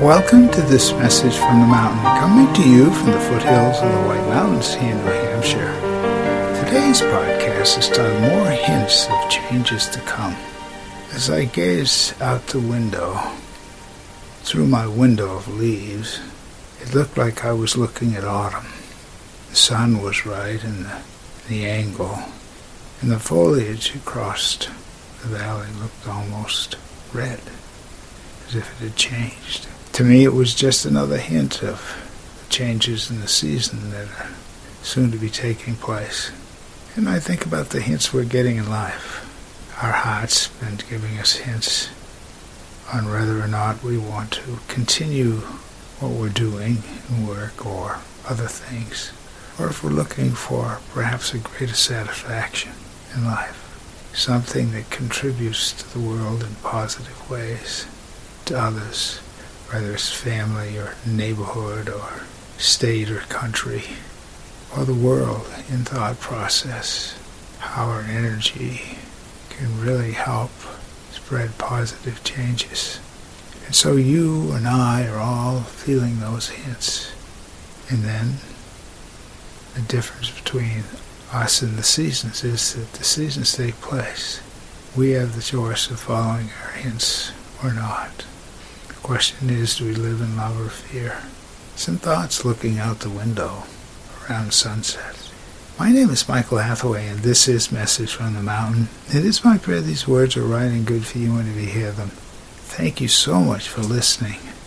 Welcome to this message from the mountain, coming to you from the foothills of the White Mountains here in New Hampshire. Today's podcast is titled More Hints of Changes to Come. As I gaze out the window, through my window of leaves, it looked like I was looking at autumn. The sun was right and the, the angle, and the foliage across the valley looked almost red, as if it had changed. To me, it was just another hint of changes in the season that are soon to be taking place. And I think about the hints we're getting in life. Our heart's been giving us hints on whether or not we want to continue what we're doing in work or other things, or if we're looking for perhaps a greater satisfaction in life, something that contributes to the world in positive ways, to others, whether it's family or neighborhood or state or country, or the world in thought process, how our energy can really help spread positive changes. And so you and I are all feeling those hints. And then the difference between us and the seasons is that the seasons take place. We have the choice of following our hints or not. Question is, do we live in love or fear? Some thoughts looking out the window around sunset. My name is Michael Hathaway, and this is Message from the Mountain. It is my prayer these words are right and good for you whenever you hear them. Thank you so much for listening.